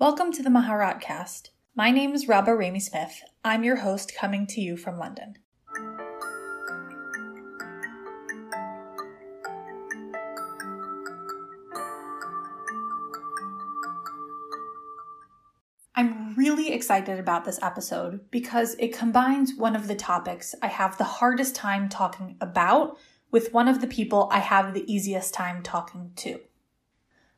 Welcome to the Maharat cast. My name is Rabba Rami Smith. I'm your host coming to you from London. I'm really excited about this episode because it combines one of the topics I have the hardest time talking about with one of the people I have the easiest time talking to.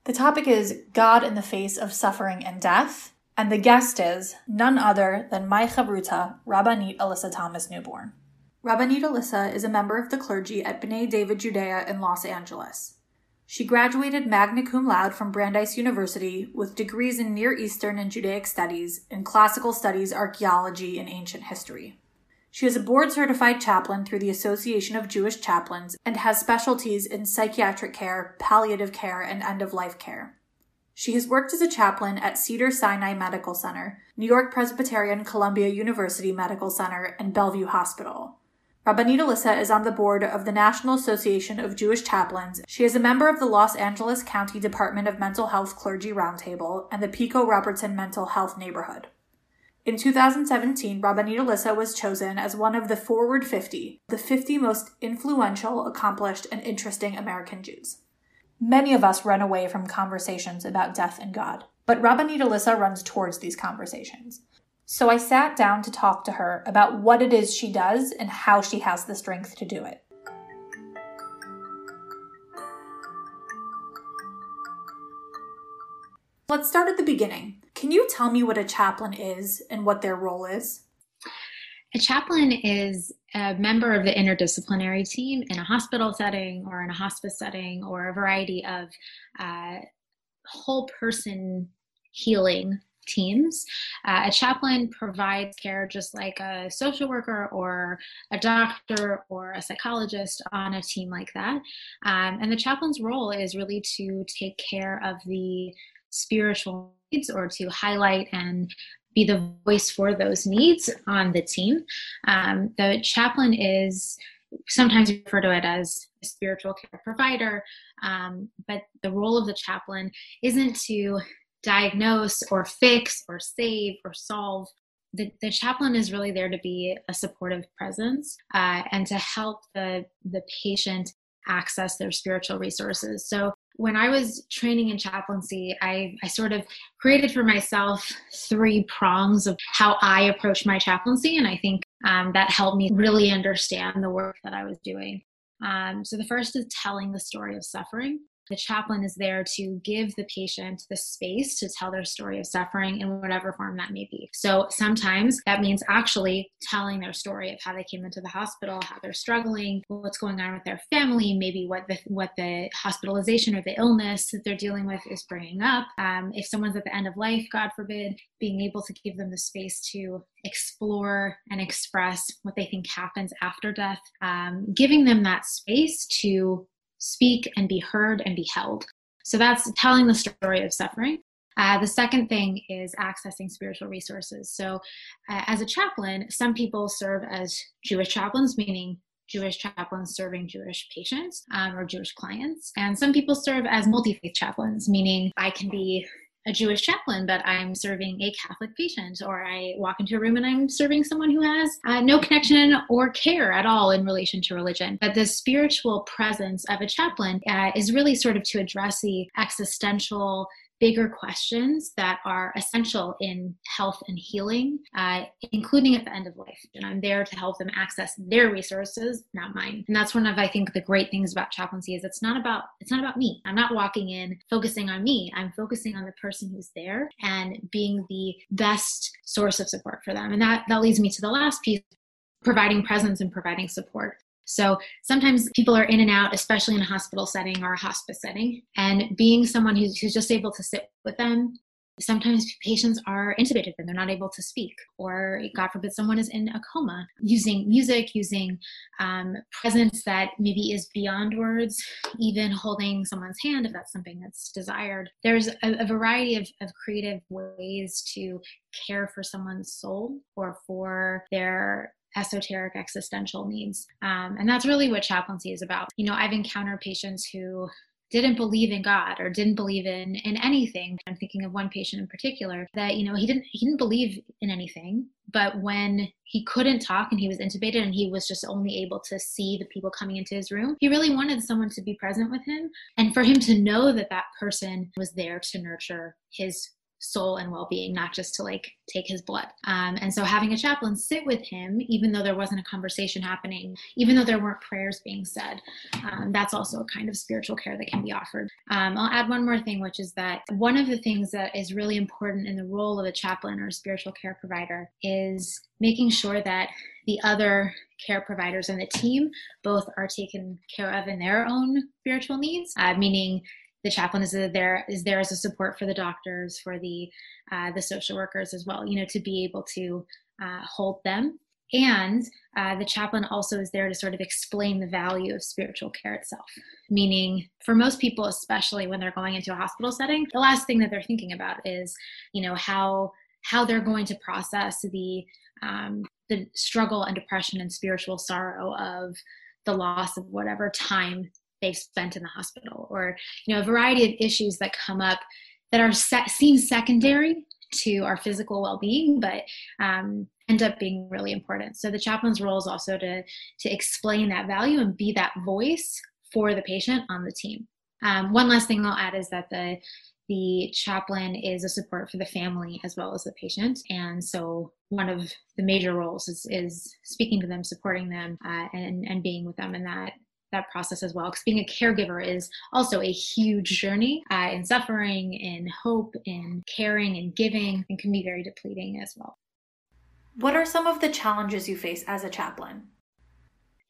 The topic is God in the face of suffering and death, and the guest is none other than my chavruta, Rabbanit Alissa Thomas Newborn. Rabbanit Alissa is a member of the clergy at B'nai David Judea in Los Angeles. She graduated magna cum laude from Brandeis University with degrees in Near Eastern and Judaic Studies and Classical Studies, Archaeology, and Ancient History. She is a board certified chaplain through the Association of Jewish Chaplains and has specialties in psychiatric care, palliative care, and end of life care. She has worked as a chaplain at Cedar Sinai Medical Center, New York Presbyterian Columbia University Medical Center, and Bellevue Hospital. Rabbanit Alissa is on the board of the National Association of Jewish Chaplains. She is a member of the Los Angeles County Department of Mental Health Clergy Roundtable and the Pico Robertson Mental Health Neighborhood. In 2017, Rabbanit Alissa was chosen as one of the Forward 50, the 50 most influential, accomplished, and interesting American Jews. Many of us run away from conversations about death and God, but Rabbanit Alissa runs towards these conversations. So I sat down to talk to her about what it is she does and how she has the strength to do it. Let's start at the beginning. Can you tell me what a chaplain is and what their role is? A chaplain is a member of the interdisciplinary team in a hospital setting or in a hospice setting or a variety of uh, whole person healing teams. Uh, a chaplain provides care just like a social worker or a doctor or a psychologist on a team like that. Um, and the chaplain's role is really to take care of the spiritual needs or to highlight and be the voice for those needs on the team. Um, the chaplain is sometimes you refer to it as a spiritual care provider, um, but the role of the chaplain isn't to diagnose or fix or save or solve. The, the chaplain is really there to be a supportive presence uh, and to help the, the patient access their spiritual resources. So when I was training in chaplaincy, I, I sort of created for myself three prongs of how I approach my chaplaincy. And I think um, that helped me really understand the work that I was doing. Um, so the first is telling the story of suffering. The chaplain is there to give the patient the space to tell their story of suffering in whatever form that may be. So sometimes that means actually telling their story of how they came into the hospital, how they're struggling, what's going on with their family, maybe what the what the hospitalization or the illness that they're dealing with is bringing up. Um, if someone's at the end of life, God forbid, being able to give them the space to explore and express what they think happens after death, um, giving them that space to speak and be heard and be held. So that's telling the story of suffering. Uh, the second thing is accessing spiritual resources. So, uh, as a chaplain, some people serve as Jewish chaplains, meaning Jewish chaplains serving Jewish patients um, or Jewish clients. And some people serve as multi faith chaplains, meaning I can be a Jewish chaplain, but I'm serving a Catholic patient, or I walk into a room and I'm serving someone who has uh, no connection or care at all in relation to religion. But the spiritual presence of a chaplain uh, is really sort of to address the existential bigger questions that are essential in health and healing, uh, including at the end of life. And I'm there to help them access their resources, not mine. And that's one of I think the great things about chaplaincy is it's not about it's not about me. I'm not walking in focusing on me. I'm focusing on the person who's there and being the best source of support for them. And that that leads me to the last piece providing presence and providing support. So sometimes people are in and out, especially in a hospital setting or a hospice setting, and being someone who's, who's just able to sit with them. Sometimes patients are intubated and they're not able to speak, or God forbid, someone is in a coma. Using music, using um, presence that maybe is beyond words, even holding someone's hand if that's something that's desired. There's a, a variety of, of creative ways to care for someone's soul or for their esoteric existential needs. Um, and that's really what chaplaincy is about. You know, I've encountered patients who didn't believe in God or didn't believe in in anything. I'm thinking of one patient in particular that you know he didn't he didn't believe in anything, but when he couldn't talk and he was intubated and he was just only able to see the people coming into his room, he really wanted someone to be present with him and for him to know that that person was there to nurture his soul and well-being not just to like take his blood. Um, and so having a chaplain sit with him even though there wasn't a conversation happening even though there weren't prayers being said um, that's also a kind of spiritual care that can be offered. Um, i'll add one more thing which is that one of the things that is really important in the role of a chaplain or a spiritual care provider is making sure that the other care providers in the team both are taken care of in their own spiritual needs uh, meaning the chaplain is there is there as a support for the doctors for the uh, the social workers as well you know to be able to uh, hold them. And uh, the chaplain also is there to sort of explain the value of spiritual care itself. Meaning for most people especially when they're going into a hospital setting the last thing that they're thinking about is you know how how they're going to process the um, the struggle and depression and spiritual sorrow of the loss of whatever time they've spent in the hospital or you know a variety of issues that come up that are se- seem secondary to our physical well-being but um, end up being really important. So the chaplain's role is also to to explain that value and be that voice for the patient on the team. Um, one last thing i'll add is that the the chaplain is a support for the family as well as the patient. And so one of the major roles is, is speaking to them supporting them uh, and, and being with them in that that process as well because being a caregiver is also a huge journey uh, in suffering in hope in caring and giving and can be very depleting as well what are some of the challenges you face as a chaplain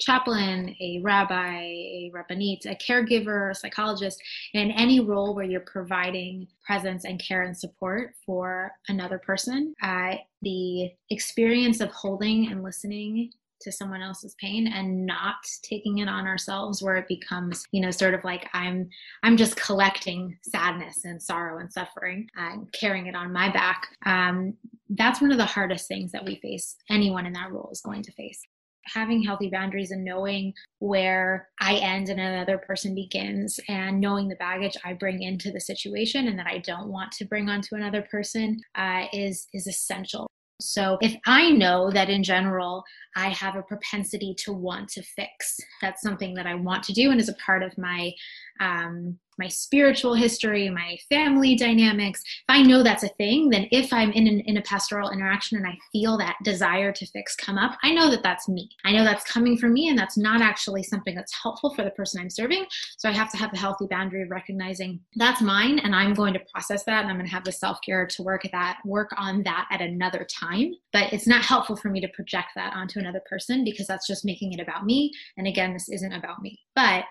chaplain, a rabbi, a rabbanit, a caregiver, a psychologist, in any role where you're providing presence and care and support for another person. Uh, the experience of holding and listening to someone else's pain and not taking it on ourselves where it becomes you know sort of like i'm i'm just collecting sadness and sorrow and suffering and carrying it on my back um, that's one of the hardest things that we face anyone in that role is going to face having healthy boundaries and knowing where I end and another person begins, and knowing the baggage I bring into the situation and that I don't want to bring onto another person uh, is is essential. So if I know that in general I have a propensity to want to fix, that's something that I want to do and is a part of my um, my spiritual history, my family dynamics, if I know that's a thing, then if I'm in, an, in a pastoral interaction and I feel that desire to fix come up, I know that that's me. I know that's coming from me and that's not actually something that's helpful for the person I'm serving. So I have to have a healthy boundary of recognizing that's mine and I'm going to process that and I'm going to have the self care to work at that, work on that at another time. But it's not helpful for me to project that onto another person because that's just making it about me. And again, this isn't about me. But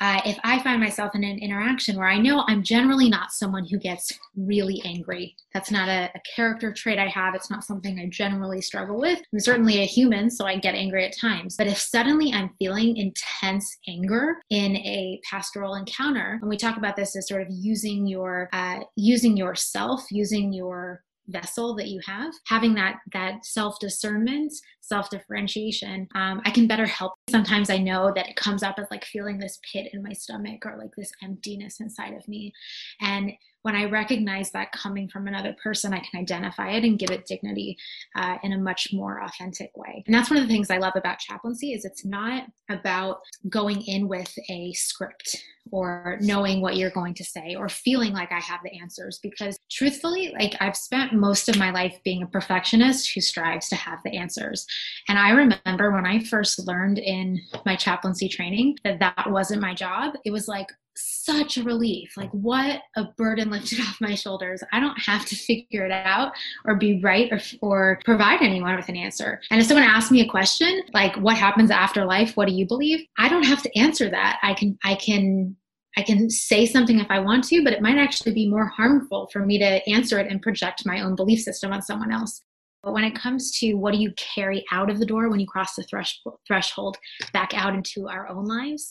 uh, if I find myself in an interaction where I know I'm generally not someone who gets really angry, that's not a, a, character trait I have. It's not something I generally struggle with. I'm certainly a human, so I get angry at times. But if suddenly I'm feeling intense anger in a pastoral encounter, and we talk about this as sort of using your uh, using yourself, using your vessel that you have having that that self discernment self differentiation um, i can better help. Sometimes i know that it comes up as like feeling this pit in my stomach or like this emptiness inside of me. And when I recognize that coming from another person, I can identify it and give it dignity uh, in a much more authentic way. And that's one of the things I love about chaplaincy is it's not about going in with a script or knowing what you're going to say or feeling like I have the answers because truthfully, like I've spent most of my life being a perfectionist who strives to have the answers. And I remember when I first learned in my chaplaincy training that that wasn't my job, it was like, such a relief. Like, what a burden lifted off my shoulders. I don't have to figure it out or be right or, or provide anyone with an answer. And if someone asks me a question, like, what happens after life? What do you believe? I don't have to answer that. I can, I can I can say something if I want to, but it might actually be more harmful for me to answer it and project my own belief system on someone else. But when it comes to what do you carry out of the door when you cross the threshold back out into our own lives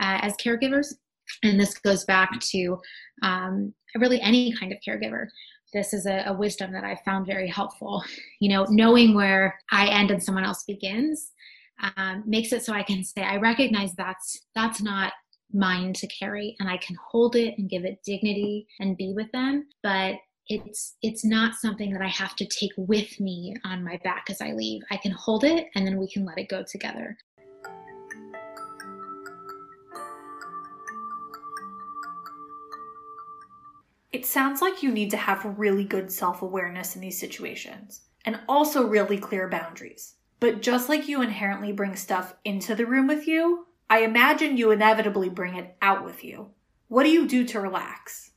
uh, as caregivers, and this goes back to um, really any kind of caregiver this is a, a, wisdom that i found very helpful you know knowing where i end and someone else begins um, makes it so i can say i recognize that's that's not mine to carry and I can hold it and give it dignity and be with them. But it's it's not something that I have to take with me on my back as I leave. I can hold it and then we can let it go together. It sounds like you need to have really good self awareness in these situations and also really clear boundaries. But just like you inherently bring stuff into the room with you, I imagine you inevitably bring it out with you. What do you do to relax?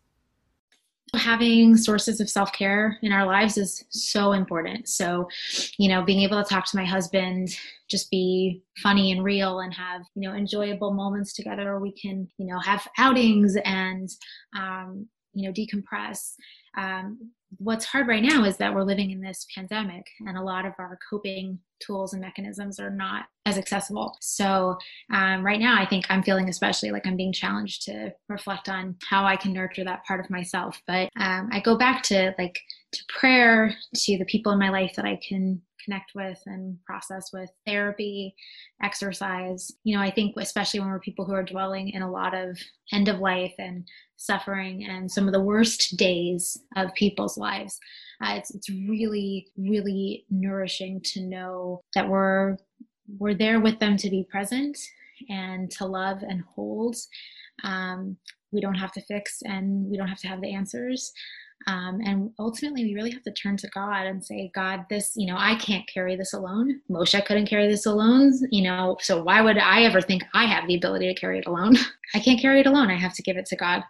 Having sources of self care in our lives is so important. So, you know, being able to talk to my husband, just be funny and real and have, you know, enjoyable moments together. We can, you know, have outings and, um, you know decompress. Um, what's hard right now is that we're living in this pandemic and a lot of our coping tools and mechanisms are not as accessible. So um, right now i think i'm feeling especially like i'm being challenged to reflect on how i can nurture that part of myself. But um, i go back to like to prayer to the people in my life that i can connect with and process with therapy, exercise. You know, I think especially when we're people who are dwelling in a lot of end of life and suffering and some of the worst days of people's lives, uh, it's it's really really nourishing to know that we're we're there with them to be present and to love and hold. Um, we don't have to fix and we don't have to have the answers. Um, and ultimately, we really have to turn to God and say, God, this, you know, I can't carry this alone. Moshe couldn't carry this alone, you know, so why would I ever think I have the ability to carry it alone? I can't carry it alone. I have to give it to God.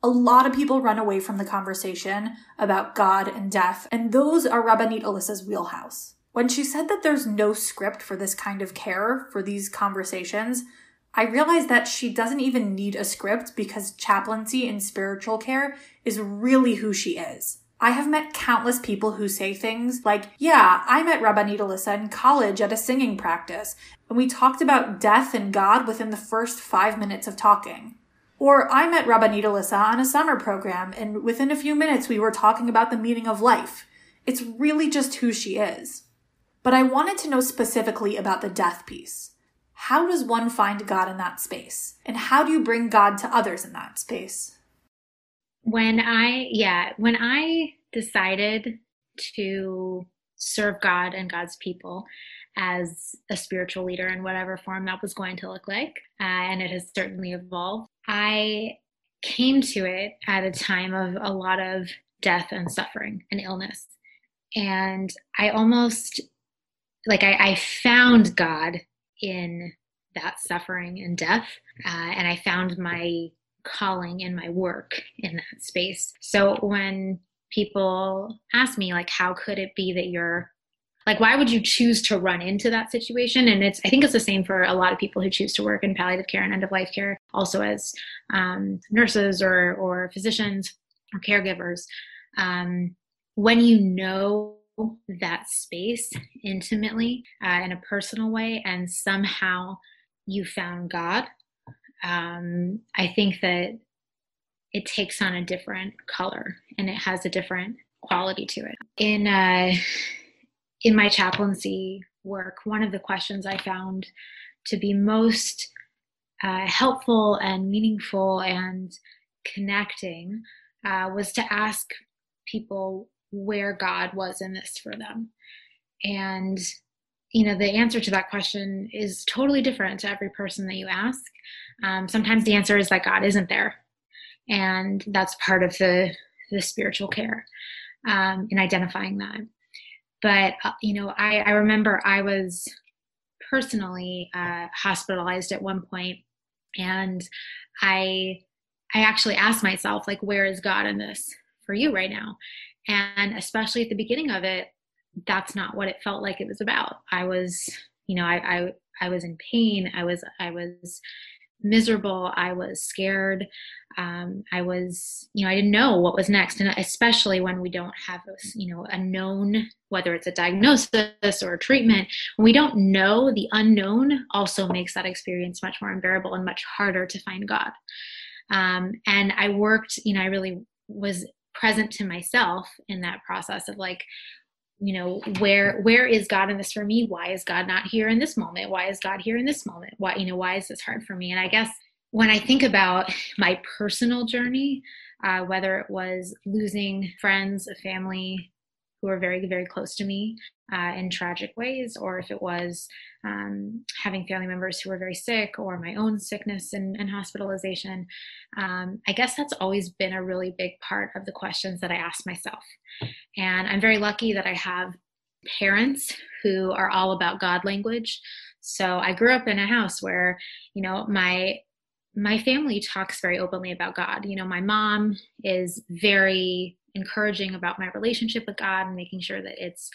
A lot of people run away from the conversation about God and death, and those are Rabbanit Alissa's wheelhouse. When she said that there's no script for this kind of care, for these conversations, I realized that she doesn't even need a script because chaplaincy and spiritual care is really who she is. I have met countless people who say things like, Yeah, I met Rabbanit Alissa in college at a singing practice, and we talked about death and God within the first five minutes of talking. Or I met Rabbanit Alissa on a summer program, and within a few minutes we were talking about the meaning of life. It's really just who she is. But I wanted to know specifically about the death piece. How does one find God in that space? And how do you bring God to others in that space? When I, yeah, when I decided to serve God and God's people as a spiritual leader in whatever form that was going to look like, uh, and it has certainly evolved, I came to it at a time of a lot of death and suffering and illness. And I almost like I, I found God in that suffering and death, uh, and I found my calling and my work in that space. So when people ask me like how could it be that you're like why would you choose to run into that situation and it's i think it's the same for a lot of people who choose to work in palliative care and end of life care also as um, nurses or or physicians or caregivers um, when you know that space intimately uh, in a personal way and somehow you found God, um, I think that it takes on a different color and it has a different quality to it. In uh, in my chaplaincy work, one of the questions I found to be most uh, helpful and meaningful and connecting uh, was to ask people where God was in this for them. And, you know, the answer to that question is totally different to every person that you ask. Um, sometimes the answer is that God isn't there. And that's part of the, the spiritual care um, in identifying that. But, uh, you know, I, I remember I was personally uh, hospitalized at one point and I I actually asked myself like where is God in this for you right now and especially at the beginning of it that's not what it felt like it was about. I was you know i i, I was in pain. I was i was miserable. I was scared. Um, i was you know i didn't know what was next. And especially when we don't have you know a known whether it's a diagnosis or a treatment when we don't know the unknown also makes that experience much more unbearable and much harder to find god. Um, and i worked you know i really was present to myself in that process of like you know where where is god in this for me? Why is god not here in this moment? Why is god here in this moment? Why you know why is this hard for me? And i guess when i think about my personal journey uh, whether it was losing friends a family who are very very close to me uh, in tragic ways or if it was um, having family members who were very sick or my own sickness and, and hospitalization um, i guess that's always been a really big part of the questions that i ask myself. And i'm very lucky that i have parents who are all about god language. So i grew up in a house where you know my my family talks very openly about god. You know my mom is very encouraging about my relationship with God and making sure that it's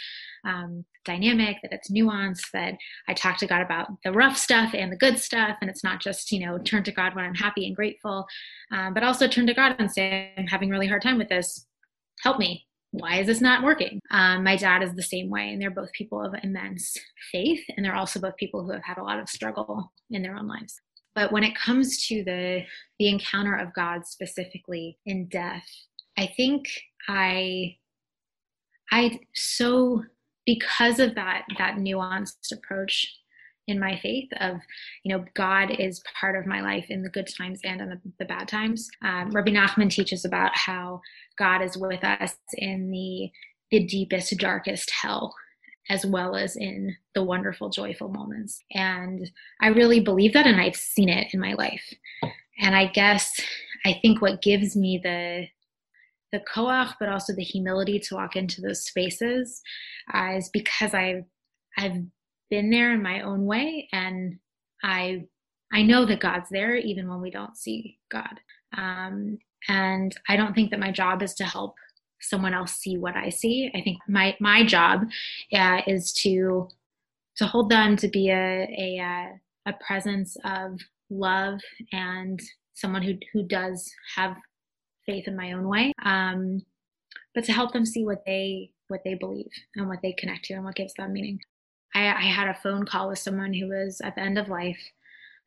um, dynamic, that it's nuanced, that I talk to God about the rough stuff and the good stuff. And it's not just, you know, turn to God when I'm happy and grateful, um, but also turn to God and say, I'm having really hard time with this. Help me. Why is this not working? Um, my dad is the same way, and they're both people of immense faith, and they're also both people who have had a lot of struggle in their own lives. But when it comes to the the encounter of God specifically in death, I think I I so because of that that nuanced approach in my faith of you know god is part of my life in the good times and in the, the bad times. Um, rabbi nachman teaches about how god is with us in the the deepest darkest hell as well as in the wonderful joyful moments. And i really believe that and i've seen it in my life. And i guess i think what gives me the the koach, but also the humility to walk into those spaces uh, is because I've I've been there in my own way, and I I know that God's there even when we don't see God. Um, and I don't think that my job is to help someone else see what I see. I think my my job uh, is to to hold them to be a a uh, a presence of love and someone who who does have faith in my own way um, but to help them see what they what they believe and what they connect to and what gives them meaning I, I had a phone call with someone who was at the end of life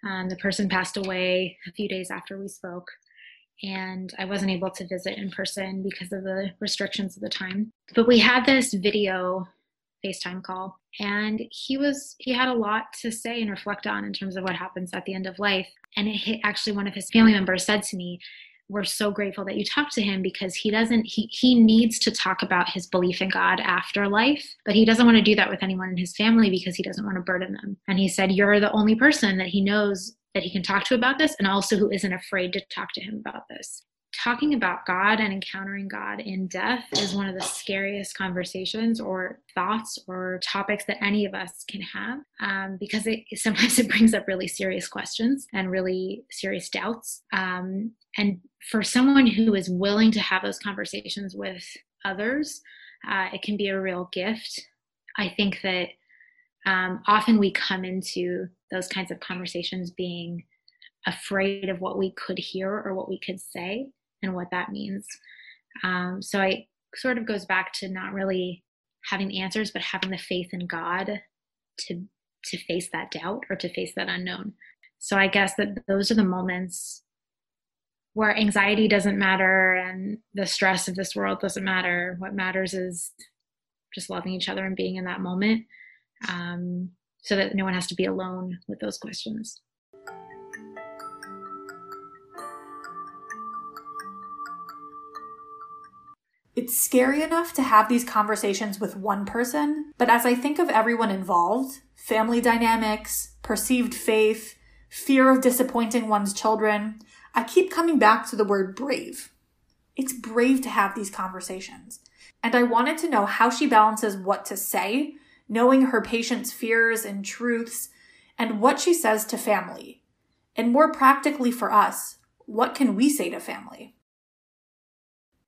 um, the person passed away a few days after we spoke and I wasn't able to visit in person because of the restrictions of the time. But we had this video FaceTime call, and he was he had a lot to say and reflect on in terms of what happens at the end of life. And it hit, actually one of his family members said to me, we're so grateful that you talked to him because he doesn't he he needs to talk about his belief in God after life, but he doesn't want to do that with anyone in his family because he doesn't want to burden them. And he said you're the only person that he knows that he can talk to about this and also who isn't afraid to talk to him about this. Talking about God and encountering God in death is one of the scariest conversations or thoughts or topics that any of us can have um, because it sometimes it brings up really serious questions and really serious doubts. Um, and for someone who is willing to have those conversations with others, uh, it can be a real gift. I think that um, often we come into those kinds of conversations being afraid of what we could hear or what we could say and what that means. Um, so I sort of goes back to not really having answers, but having the faith in God to to face that doubt or to face that unknown. So I guess that those are the moments where anxiety doesn't matter and the stress of this world doesn't matter. What matters is just loving each other and being in that moment um, so that no one has to be alone with those questions. It's scary enough to have these conversations with one person, but as I think of everyone involved family dynamics, perceived faith, fear of disappointing one's children I keep coming back to the word brave. It's brave to have these conversations. And I wanted to know how she balances what to say, knowing her patient's fears and truths, and what she says to family. And more practically for us, what can we say to family?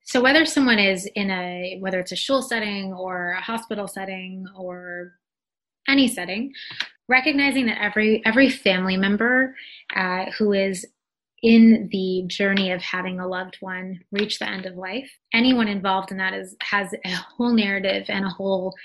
So whether someone is in a whether it's a shul setting or a hospital setting or any setting, recognizing that every every family member uh, who is in the journey of having a loved one reach the end of life. Anyone involved in that is has a whole narrative and a whole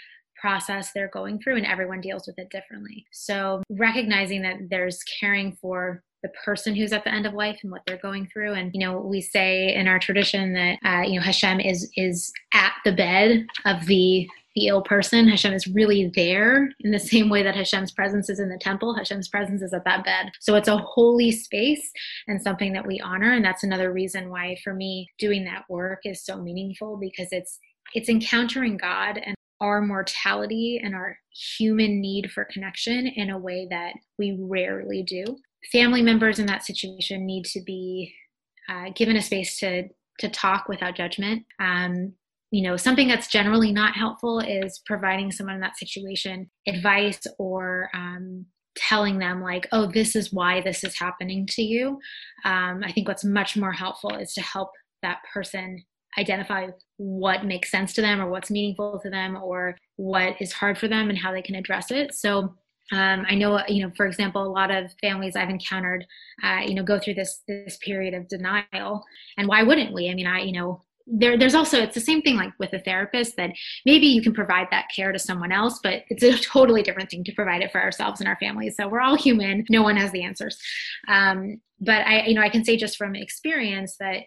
process they're going through and everyone deals with it differently. So recognizing that there's caring for the person who's at the end of life and what they're going through. And you know we say in our tradition that uh, you know hashem is is at the bed of the the ill person. Hashem is really there in the same way that Hashem's presence is in the temple. Hashem's presence is at that bed. So it's a holy space and something that we honor. And that's another reason why, for me, doing that work is so meaningful because it's it's encountering God and our mortality and our human need for connection in a way that we rarely do. Family members in that situation need to be uh, given a space to to talk without judgment. Um, you know, something that's generally not helpful is providing someone in that situation advice or um, telling them like, "Oh, this is why this is happening to you." Um, I think what's much more helpful is to help that person identify what makes sense to them or what's meaningful to them or what is hard for them and how they can address it. So um, I know, you know, for example, a lot of families I've encountered, uh, you know, go through this this period of denial, and why wouldn't we? I mean, I, you know, there, there's also it's the same thing like with a therapist that maybe you can provide that care to someone else, but it's a totally different thing to provide it for ourselves and our families. So we're all human; no one has the answers. Um, but I, you know, I can say just from experience that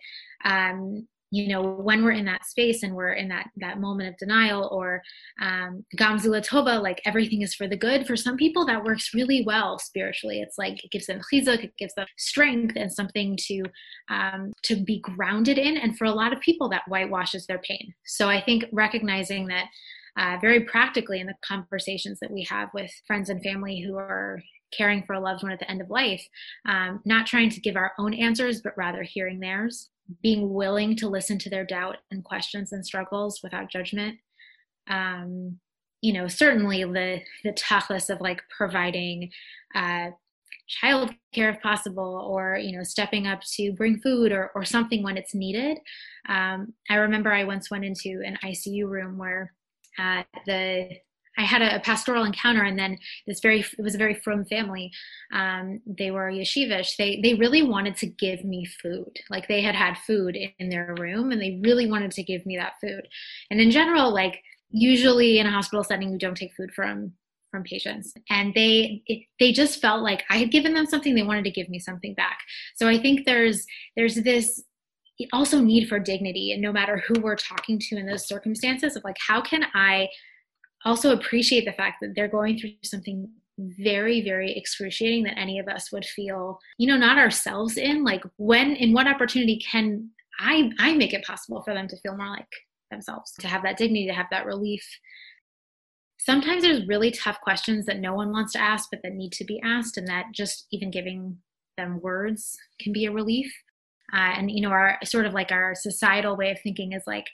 um, you know when we're in that space and we're in that that moment of denial or um gam zu l'tova like everything is for the good for some people that works really well spiritually. It's like it gives them chizuk it gives them strength and something to um to be grounded in and for a lot of people that whitewashes their pain. So i think recognizing that uh, very practically in the conversations that we have with friends and family who are caring for a loved one at the end of life um, not trying to give our own answers but rather hearing theirs being willing to listen to their doubt and questions and struggles without judgment. Um, you know certainly the the tachlis of like providing uh, child care if possible or you know stepping up to bring food or, or something when it's needed. Um, i remember i once went into an icu room where uh, the I had a, pastoral encounter, and then this very it was a very frum family. Um, they were yeshivish. They they really wanted to give me food. Like they had had food in, their room, and they really wanted to give me that food. And in general, like usually in a hospital setting, you don't take food from from patients and they it, they just felt like i had given them something they wanted to give me something back so i think there's there's this also need for dignity and no matter who we're talking to in those circumstances of like how can i also appreciate the fact that they're going through something very very excruciating that any of us would feel you know not ourselves in. Like when in what opportunity can i i make it possible for them to feel more like themselves to have that dignity to have that relief? Sometimes there's really tough questions that no one wants to ask but that need to be asked and that just even giving them words can be a relief. Uh, and you know our sort of like our societal way of thinking is like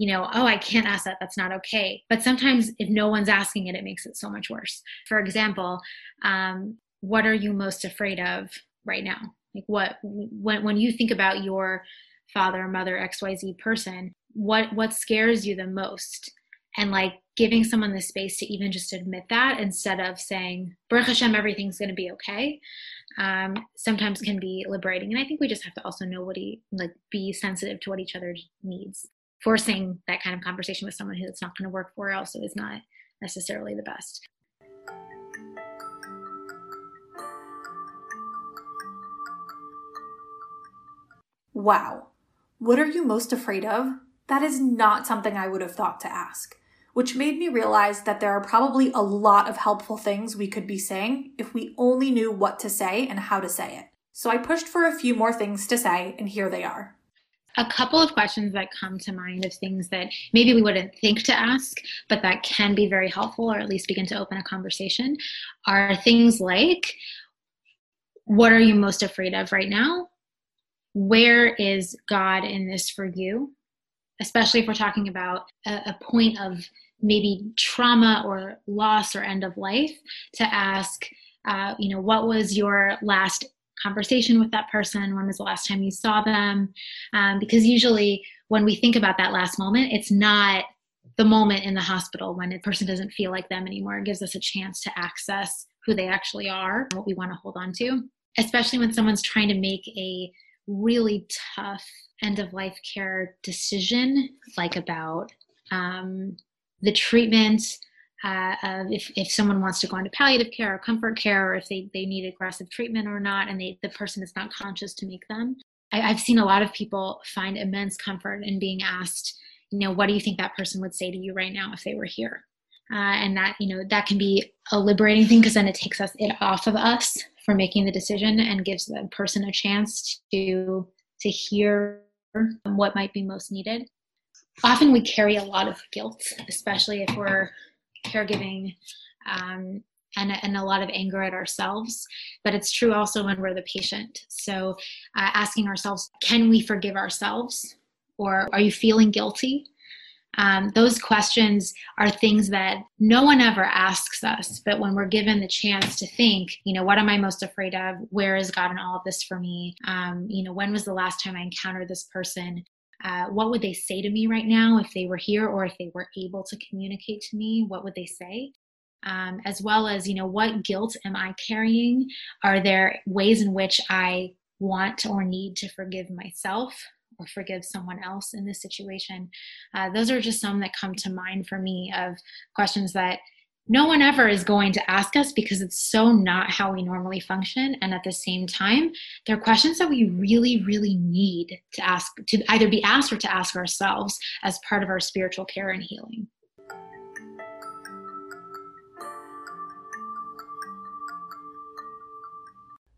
you know, oh, I can't ask that. That's not okay. But sometimes if no one's asking it, it makes it so much worse. For example, um, what are you most afraid of right now? Like what when when you think about your father, mother, XYZ person, what what scares you the most? And like giving someone the space to even just admit that instead of saying, Baruch Hashem, everything's gonna be okay. Um, sometimes can be liberating. And I think we just have to also know what he like be sensitive to what each other needs forcing that kind of conversation with someone who it's not going to work for also is not necessarily the best. Wow. What are you most afraid of? That is not something I would have thought to ask, which made me realize that there are probably a lot of helpful things we could be saying if we only knew what to say and how to say it. So I pushed for a few more things to say, and here they are a couple of questions that come to mind of things that maybe we wouldn't think to ask, but that can be very helpful or at least begin to open a conversation are things like what are you most afraid of right now? Where is God in this for you? Especially if we're talking about a, a point of maybe trauma or loss or end of life, to ask, uh, you know, what was your last conversation with that person when was the last time you saw them? Um, because usually when we think about that last moment it's not the moment in the hospital when a person doesn't feel like them anymore. It gives us a chance to access who they actually are what we want to hold on to especially when someone's trying to make a really tough end of life care decision like about um, the treatment uh, if, if someone wants to go into palliative care or comfort care or if they, they need aggressive treatment or not and they, the person is not conscious to make them I, i've seen a lot of people find immense comfort in being asked you know, what do you think that person would say to you right now if they were here? Uh, and that, you know, that can be a liberating thing because then it takes us it off of us for making the decision and gives the person a chance to to hear what might be most needed. Often we carry a lot of guilt, especially if we're caregiving um, and, and a lot of anger at ourselves. But it's true also when we're the patient. So uh, asking ourselves, can we forgive ourselves? Or are you feeling guilty? Um, those questions are things that no one ever asks us, but when we're given the chance to think, you know, what am I most afraid of? Where is God in all of this for me? Um, you know, when was the last time I encountered this person? Uh, what would they say to me right now if they were here or if they were able to communicate to me? What would they say? Um, as well as, you know, what guilt am I carrying? Are there ways in which I want or need to forgive myself or forgive someone else in this situation. Uh, those are just some that come to mind for me of questions that no one ever is going to ask us because it's so not how we normally function. And at the same time, they're questions that we really, really need to ask, to either be asked or to ask ourselves as part of our spiritual care and healing.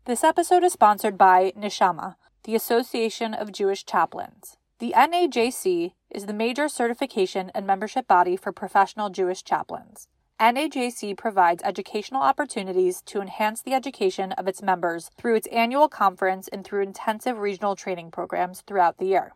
This episode is sponsored by Neshama the Association of Jewish Chaplains. The NAJC is the major certification and membership body for professional Jewish chaplains. NAJC provides educational opportunities to enhance the education of its members through its annual conference and through intensive regional training programs throughout the year.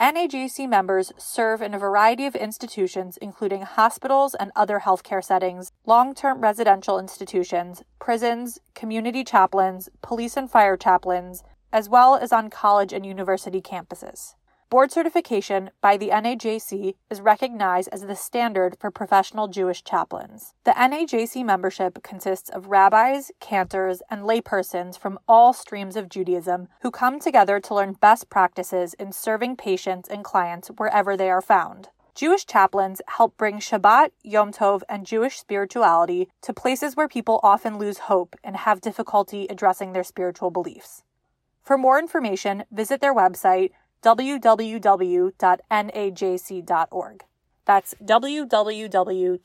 NAJC members serve in a variety of institutions, including hospitals and other healthcare settings, long term residential institutions, prisons, community chaplains, police and fire chaplains, as well as on college and university campuses. Board certification by the NAJC is recognized as the standard for professional Jewish chaplains. The NAJC membership consists of rabbis, cantors, and laypersons from all streams of Judaism who come together to learn best practices in serving patients and clients wherever they are found. Jewish chaplains help bring Shabbat, Yom Tov, and Jewish spirituality to places where people often lose hope and have difficulty addressing their spiritual beliefs. For more information, visit their website www.najc.org. That's www.najc.org.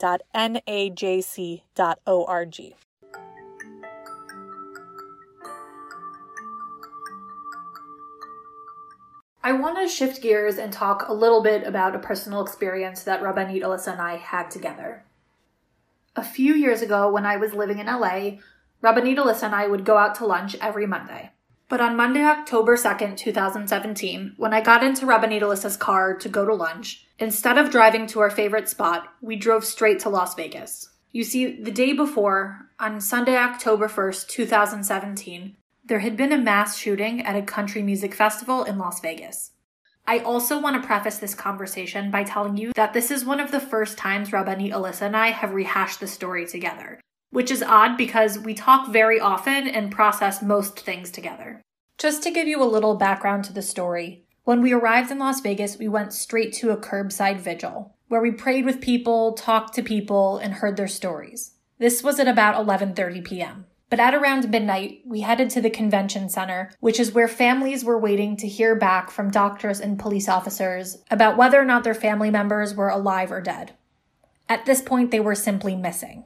I want to shift gears and talk a little bit about a personal experience that Rabbanit Alissa and I had together. A few years ago, when I was living in LA, Rabbanit Alissa and I would go out to lunch every Monday. But on Monday, October 2nd, 2017, when I got into Rabbanit Alissa's car to go to lunch, instead of driving to our favorite spot, we drove straight to Las Vegas. You see, the day before, on Sunday, October 1st, 2017, there had been a mass shooting at a country music festival in Las Vegas. I also want to preface this conversation by telling you that this is one of the first times Rabbanit Alissa and I have rehashed the story together which is odd because we talk very often and process most things together. Just to give you a little background to the story, when we arrived in Las Vegas, we went straight to a curbside vigil where we prayed with people, talked to people, and heard their stories. This was at about 11:30 p.m. But at around midnight, we headed to the convention center, which is where families were waiting to hear back from doctors and police officers about whether or not their family members were alive or dead. At this point, they were simply missing.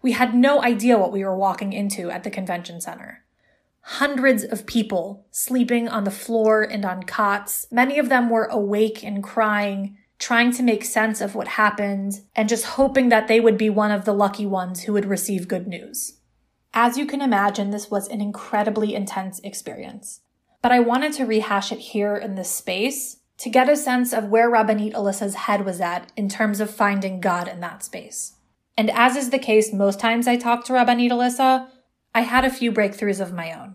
We had no idea what we were walking into at the convention center. Hundreds of people sleeping on the floor and on cots. Many of them were awake and crying, trying to make sense of what happened, and just hoping that they would be one of the lucky ones who would receive good news. As you can imagine, this was an incredibly intense experience. But I wanted to rehash it here in this space to get a sense of where Rabbanit Alissa's head was at in terms of finding God in that space. And as is the case most times I talk to Rabbanit Alissa, I had a few breakthroughs of my own.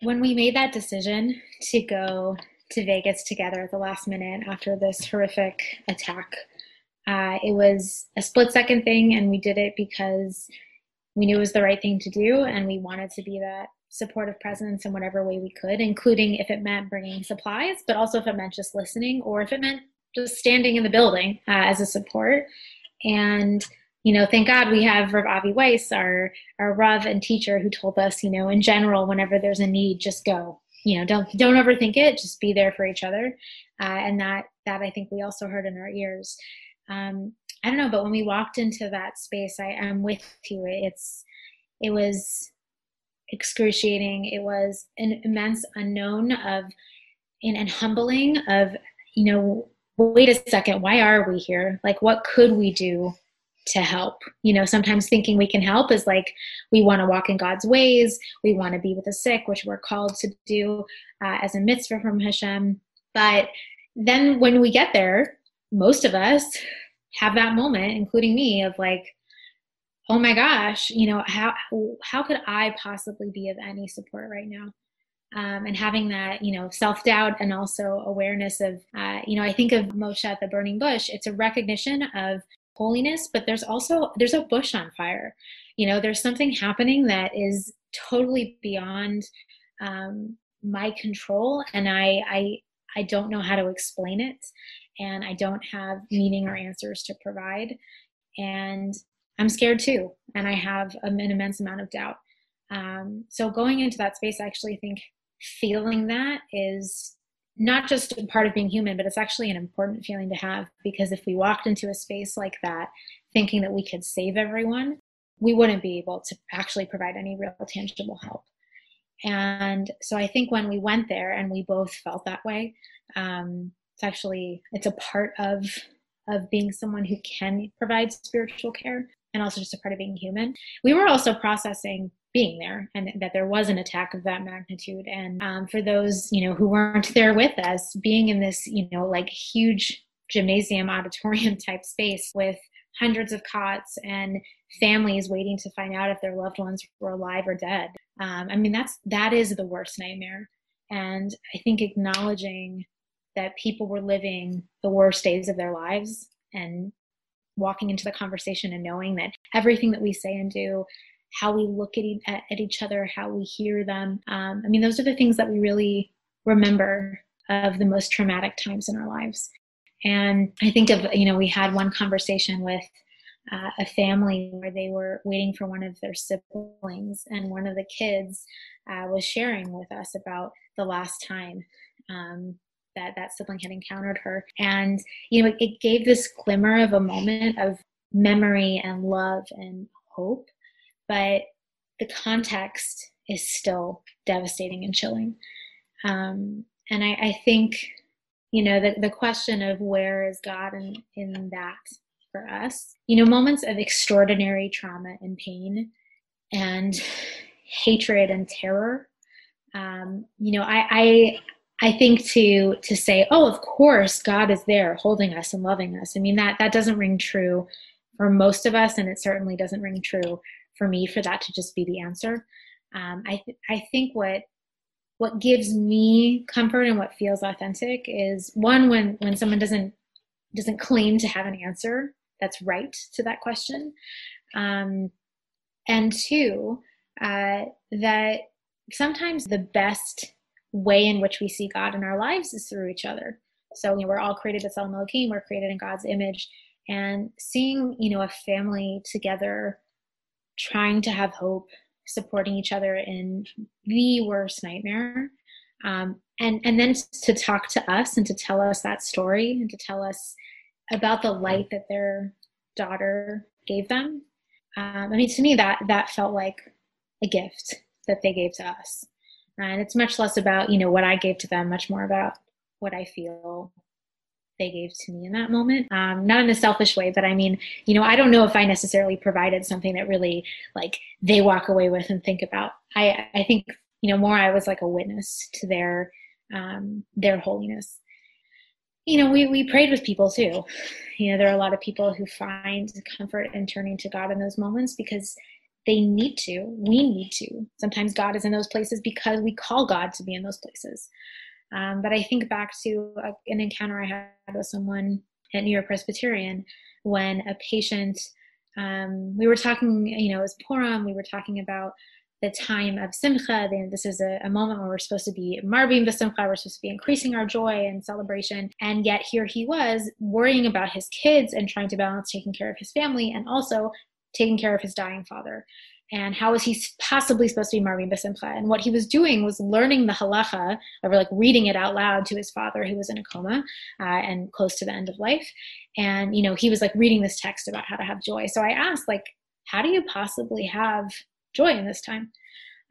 When we made that decision to go to Vegas together at the last minute after this horrific attack, uh, it was a split second thing, and we did it because we knew it was the right thing to do, and we wanted to be that supportive presence in whatever way we could, including if it meant bringing supplies, but also if it meant just listening, or if it meant just standing in the building uh, as a support. And you know, thank God we have Rav Avi Weiss, our our Rav and teacher, who told us, you know, in general, whenever there's a need, just go. you know don't don't overthink it. Just be there for each other. Uh, and that that i think we also heard in our ears. Um, i don't know but when we walked into that space i am with you. It's it was excruciating. It was an immense unknown of and, and humbling of you know wait a second why are we here like what could we do to help. You know, sometimes thinking we can help is like we want to walk in God's ways, we want to be with the sick, which we're called to do uh, as a mitzvah from Hashem. But then when we get there, most of us have that moment, including me, of like, oh my gosh, you know, how how could I possibly be of any support right now? Um, and having that, you know, self doubt and also awareness of, uh, you know, I think of Moshe at the burning bush. It's a recognition of holiness but there's also there's a bush on fire. You know there's something happening that is totally beyond um, my control and I, I i don't know how to explain it and i don't have meaning or answers to provide. And i'm scared too and i have an immense amount of doubt. Um, so going into that space i actually think feeling that is not just a part of being human, but it's actually an important feeling to have because if we walked into a space like that thinking that we could save everyone, we wouldn't be able to actually provide any real tangible help. And so I think when we went there and we both felt that way, um, it's actually it's a part of of being someone who can provide spiritual care and also just a part of being human. We were also processing being there and that there was an attack of that magnitude. And um, for those you know who weren't there with us being in this you know like huge gymnasium auditorium type space with hundreds of cots and families waiting to find out if their loved ones were alive or dead um, i mean that's that is the worst nightmare. And i think acknowledging that people were living the worst days of their lives and walking into the conversation and knowing that everything that we say and do how we look at, e- at each other, how we hear them. Um, I mean, those are the things that we really remember of the most traumatic times in our lives. And I think of, you know, we had one conversation with uh, a family where they were waiting for one of their siblings, and one of the kids uh, was sharing with us about the last time um, that that sibling had encountered her. And, you know, it, it gave this glimmer of a moment of memory and love and hope but the context is still devastating and chilling. Um, and I, I, think, you know, the, the question of where is God in, in that for us, you know, moments of extraordinary trauma and pain and hatred and terror. Um, you know, I, I I think to to say, oh, of course, God is there holding us and loving us. I mean that that doesn't ring true for most of us, and it certainly doesn't ring true for me for that to just be the answer. Um, I th- I think what what gives me comfort and what feels authentic is one when when someone doesn't doesn't claim to have an answer that's right to that question, um, and two uh, that sometimes the best way in which we see God in our lives is through each other. So you know, we're all created as Elohim, we're created in God's image, and seeing you know a family together trying to have hope, supporting each other in the worst nightmare. Um, and and then to talk to us and to tell us that story and to tell us about the light that their daughter gave them. Um, I mean, to me, that that felt like a gift that they gave to us, and it's much less about you know what I gave to them, much more about what I feel they gave to me in that moment. Um, not in a selfish way, but I mean, you know, I don't know if I necessarily provided something that really like they walk away with and think about. I I think you know more I was like a witness to their um, their holiness. You know, we we prayed with people too. You know, there are a lot of people who find comfort in turning to God in those moments because they need to. We need to. Sometimes God is in those places because we call God to be in those places. Um, but I think back to a, an encounter I had with someone at New York Presbyterian when a patient, um, we were talking, you know, it was Purim, we were talking about the time of Simcha. Then this is a, a, moment where we're supposed to be marbim Simcha, we're supposed to be increasing our joy and celebration. And yet here he was worrying about his kids and trying to balance taking care of his family and also taking care of his dying father. And how was he possibly supposed to be marbim b'simcha? And what he was doing was learning the halacha, or like reading it out loud to his father, who was in a coma uh, and close to the end of life. And you know, he was like reading this text about how to have joy. So I asked, like, how do you possibly have joy in this time?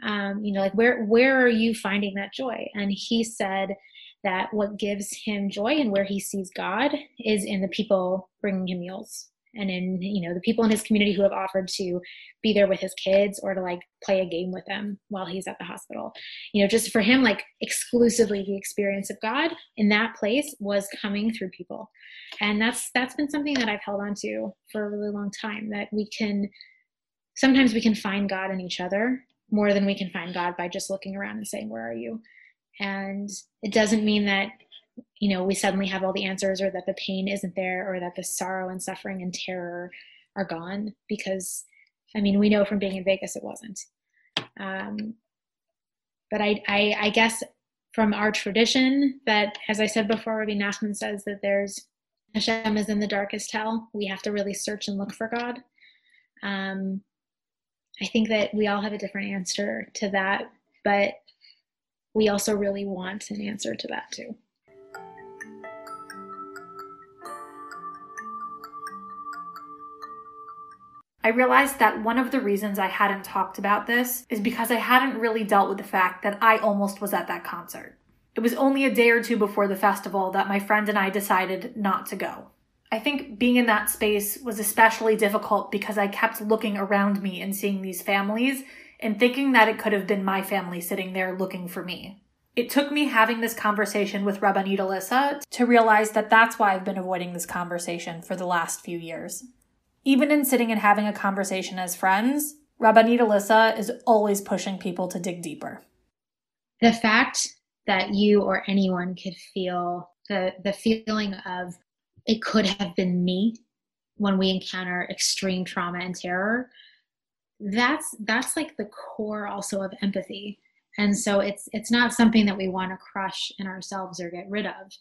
Um, you know, like where where are you finding that joy? And he said that what gives him joy and where he sees God is in the people bringing him meals and in you know the people in his community who have offered to be there with his kids or to like play a game with them while he's at the hospital. You know just for him like exclusively the experience of god in that place was coming through people. And that's that's been something that i've held on to for a really long time that we can sometimes we can find god in each other more than we can find god by just looking around and saying where are you? And it doesn't mean that you know we suddenly have all the answers or that the pain isn't there or that the sorrow and suffering and terror are gone because i mean we know from being in vegas it wasn't. Um, but I, I, I guess from our tradition that as i said before rabbi nachman says that there's hashem is in the darkest hell. We have to really search and look for god. Um, i think that we all have a different answer to that but we also really want an answer to that too I realized that one of the reasons I hadn't talked about this is because I hadn't really dealt with the fact that I almost was at that concert. It was only a day or two before the festival that my friend and I decided not to go. I think being in that space was especially difficult because I kept looking around me and seeing these families and thinking that it could have been my family sitting there looking for me. It took me having this conversation with Rabbanit Alissa to realize that that's why I've been avoiding this conversation for the last few years. Even in sitting and having a conversation as friends, Rabbanit Alissa is always pushing people to dig deeper. The fact that you or anyone could feel the, the feeling of it could have been me when we encounter extreme trauma and terror that's that's like the core also of empathy and so it's it's not something that we want to crush in ourselves or get rid of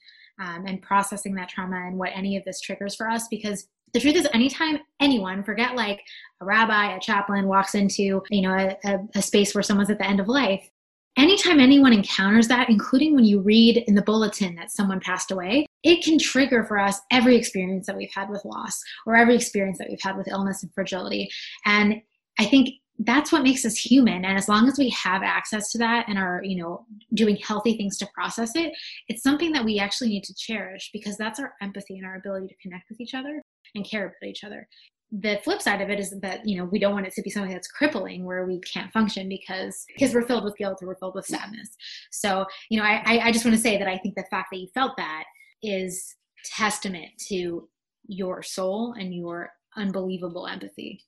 um, and processing that trauma and what any of this triggers for us because the truth is anytime anyone forget like a rabbi a chaplain walks into you know a, a, a space where someone's at the end of life anytime anyone encounters that including when you read in the bulletin that someone passed away it can trigger for us every experience that we've had with loss or every experience that we've had with illness and fragility. And i think that's what makes us human. And as long as we have access to that and are you know doing healthy things to process it it's something that we actually need to cherish because that's our empathy and our ability to connect with each other and care about each other. The flip side of it is that you know we don't want it to be something that's crippling where we can't function because because we're filled with guilt or we're filled with sadness. So you know i i just want to say that i think the fact that you felt that is testament to your soul and your unbelievable empathy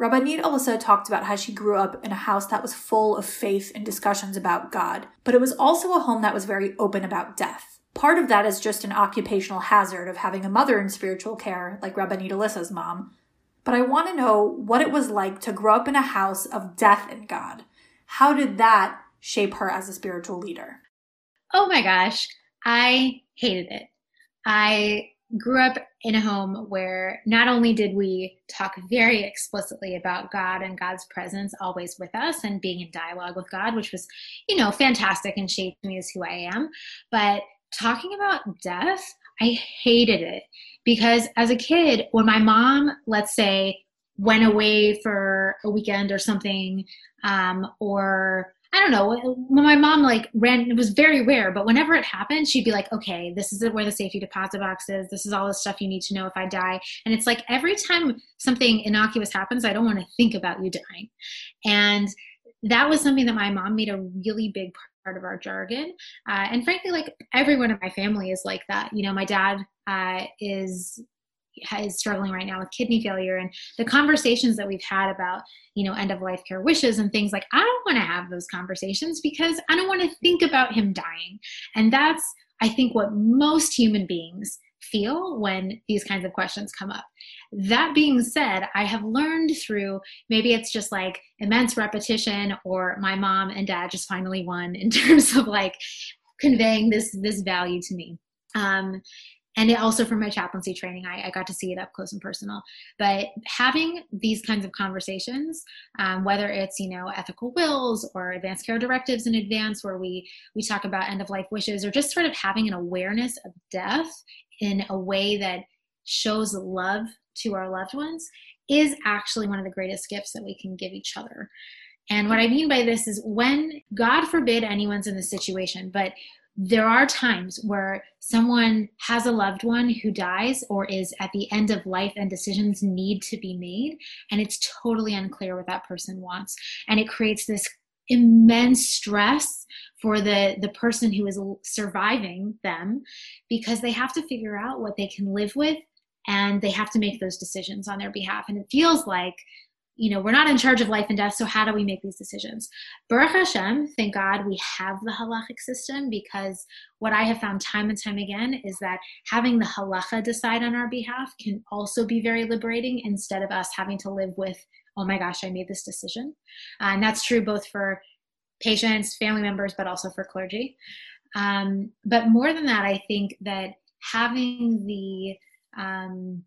Rabbanit Alissa talked about how she grew up in a house that was full of faith and discussions about God, but it was also a home that was very open about death. Part of that is just an occupational hazard of having a mother in spiritual care, like Rabbi Rabbanit Alissa's mom. But I want to know what it was like to grow up in a house of death and God. How did that shape her as a spiritual leader? Oh my gosh, I hated it. I grew up in a home where not only did we talk very explicitly about God and God's presence always with us and being in dialogue with God, which was, you know, fantastic and shaped me as who I am, but talking about death, I hated it because as a kid, when my mom, let's say, went away for a weekend or something, um, or I don't know. When my mom like ran, it was very rare, but whenever it happened, she'd be like, okay, this is where the safety deposit box is. This is all the stuff you need to know if I die. And it's like every time something innocuous happens, I don't want to think about you dying. And that was something that my mom made a really big part of our jargon. Uh, and frankly, like everyone in my family is like that. You know, my dad uh, is is struggling right now with kidney failure and the conversations that we've had about you know end of life care wishes and things like i don't want to have those conversations because i don't want to think about him dying. And that's i think what most human beings feel when these kinds of questions come up. That being said i have learned through maybe it's just like immense repetition or my mom and dad just finally won in terms of like conveying this this value to me. Um, and it also from my chaplaincy training I, I, got to see it up close and personal. But having these kinds of conversations um, whether it's you know ethical wills or advanced care directives in advance where we we talk about end of life wishes or just sort of having an awareness of death in a way that shows love to our loved ones is actually one of the greatest gifts that we can give each other. And what I mean by this is when, God forbid anyone's in this situation, but there are times where someone has a loved one who dies or is at the end of life and decisions need to be made and it's totally unclear what that person wants. And it creates this immense stress for the the person who is surviving them because they have to figure out what they can live with and they have to make those decisions on their behalf. And it feels like you know, we're not in charge of life and death, so how do we make these decisions? Baruch Hashem, thank God we have the halachic system because what I have found time and time again is that having the halacha decide on our behalf can also be very liberating instead of us having to live with, oh my gosh, I made this decision. Uh, and that's true both for patients, family members, but also for clergy. Um, but more than that, I think that having the um,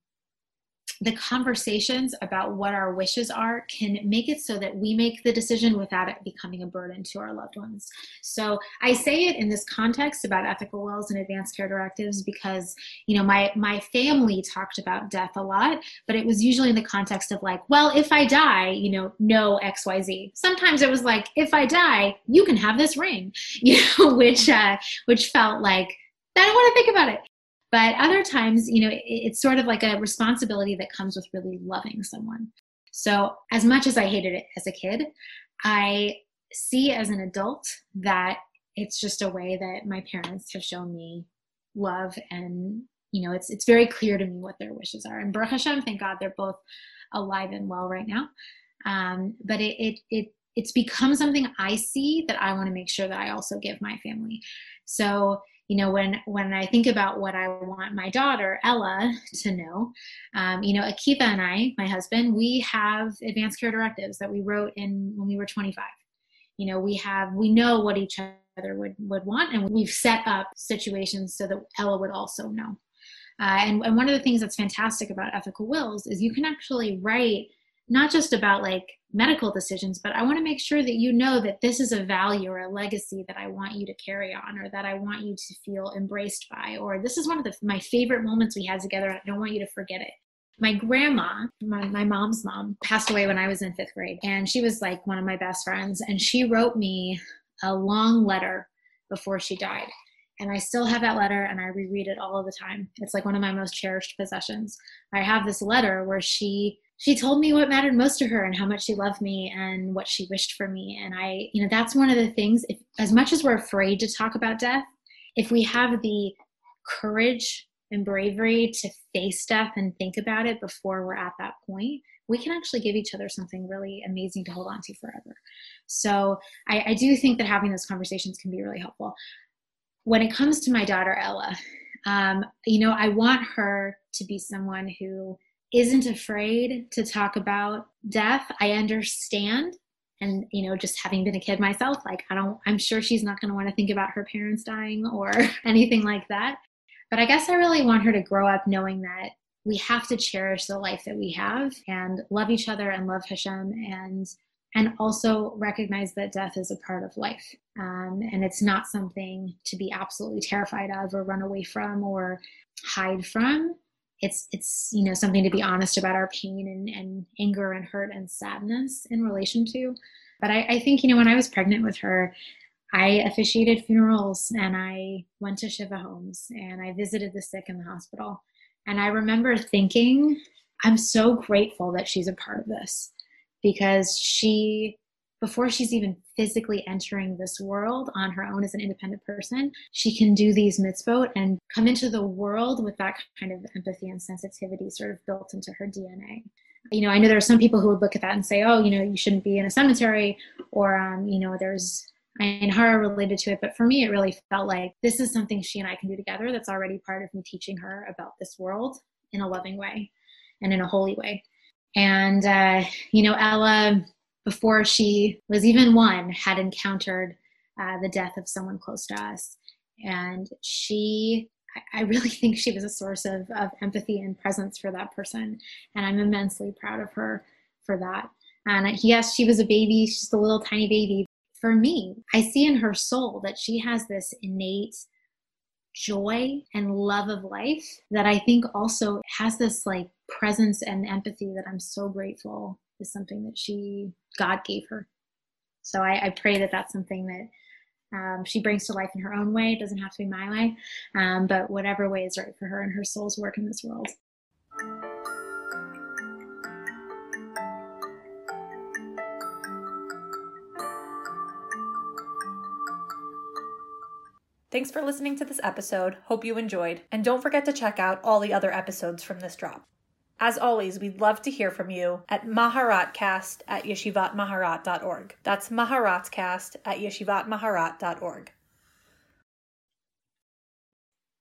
the conversations about what our wishes are can make it so that we make the decision without it becoming a burden to our loved ones. So I say it in this context about ethical wills and advanced care directives because, you know, my my family talked about death a lot, but it was usually in the context of like, well, if I die, you know, no XYZ. Sometimes it was like, if I die, you can have this ring, you know, which uh, which felt like I don't want to think about it. But other times, you know, it's sort of like a responsibility that comes with really loving someone. So, as much as I hated it as a kid, I see as an adult that it's just a way that my parents have shown me love and you know it's it's very clear to me what their wishes are. And Baruch Hashem thank God they're both alive and well right now. Um, but it, it it it's become something I see that I want to make sure that I also give my family. So you know when when i think about what i want my daughter ella to know um, you know akiva and i my husband we have advanced care directives that we wrote in when we were 25 you know we have we know what each other would would want and we've set up situations so that ella would also know. Uh, and, and one of the things that's fantastic about ethical wills is you can actually write not just about like medical decisions, but I want to make sure that you know that this is a value or a legacy that I want you to carry on or that I want you to feel embraced by, or this is one of the, my favorite moments we had together. I don't want you to forget it. My grandma, my, my mom's mom, passed away when I was in fifth grade, and she was like one of my best friends. And she wrote me a long letter before she died. And I still have that letter and I reread it all the time. It's like one of my most cherished possessions. I have this letter where she she told me what mattered most to her and how much she loved me and what she wished for me. And i you know that's one of the things if, as much as we're afraid to talk about death if we have the courage and bravery to face death and think about it before we're at that point we can actually give each other something really amazing to hold on to forever. So I, I do think that having those conversations can be really helpful. When it comes to my daughter ella um, you know i want her to be someone who isn't afraid to talk about death. I understand. And, you know, just having been a kid myself, like, I don't, I'm sure she's not going to want to think about her parents dying or anything like that. But I guess I really want her to grow up knowing that we have to cherish the life that we have and love each other and love Hashem and and also recognize that death is a part of life um, and it's not something to be absolutely terrified of or run away from or hide from it's it's you know something to be honest about our pain and, and anger and hurt and sadness in relation to. But I, I think you know when i was pregnant with her i officiated funerals and i went to shiva homes and i visited the sick in the hospital. And i remember thinking i'm so grateful that she's a part of this because she before she's even physically entering this world on her own as an independent person, she can do these mitzvot and come into the world with that kind of empathy and sensitivity sort of built into her DNA. You know, I know there are some people who would look at that and say, oh, you know, you shouldn't be in a cemetery, or, um, you know, there's and horror related to it. But for me, it really felt like this is something she and I can do together that's already part of me teaching her about this world in a loving way and in a holy way. And, uh, you know, Ella before she was even one, had encountered uh, the death of someone close to us. And she I really think she was a source of, of empathy and presence for that person. And I'm immensely proud of her for that. And yes, she was a baby, she's a little tiny baby. For me, I see in her soul that she has this innate joy and love of life that I think also has this like presence and empathy that I'm so grateful is something that she, God gave her. So I, I pray that that's something that um, she brings to life in her own way. It doesn't have to be my way, um, but whatever way is right for her and her soul's work in this world. Thanks for listening to this episode. Hope you enjoyed. And don't forget to check out all the other episodes from this drop. As always, we'd love to hear from you at maharatcast at yeshivatmaharat.org. That's maharatcast at yeshivatmaharat.org.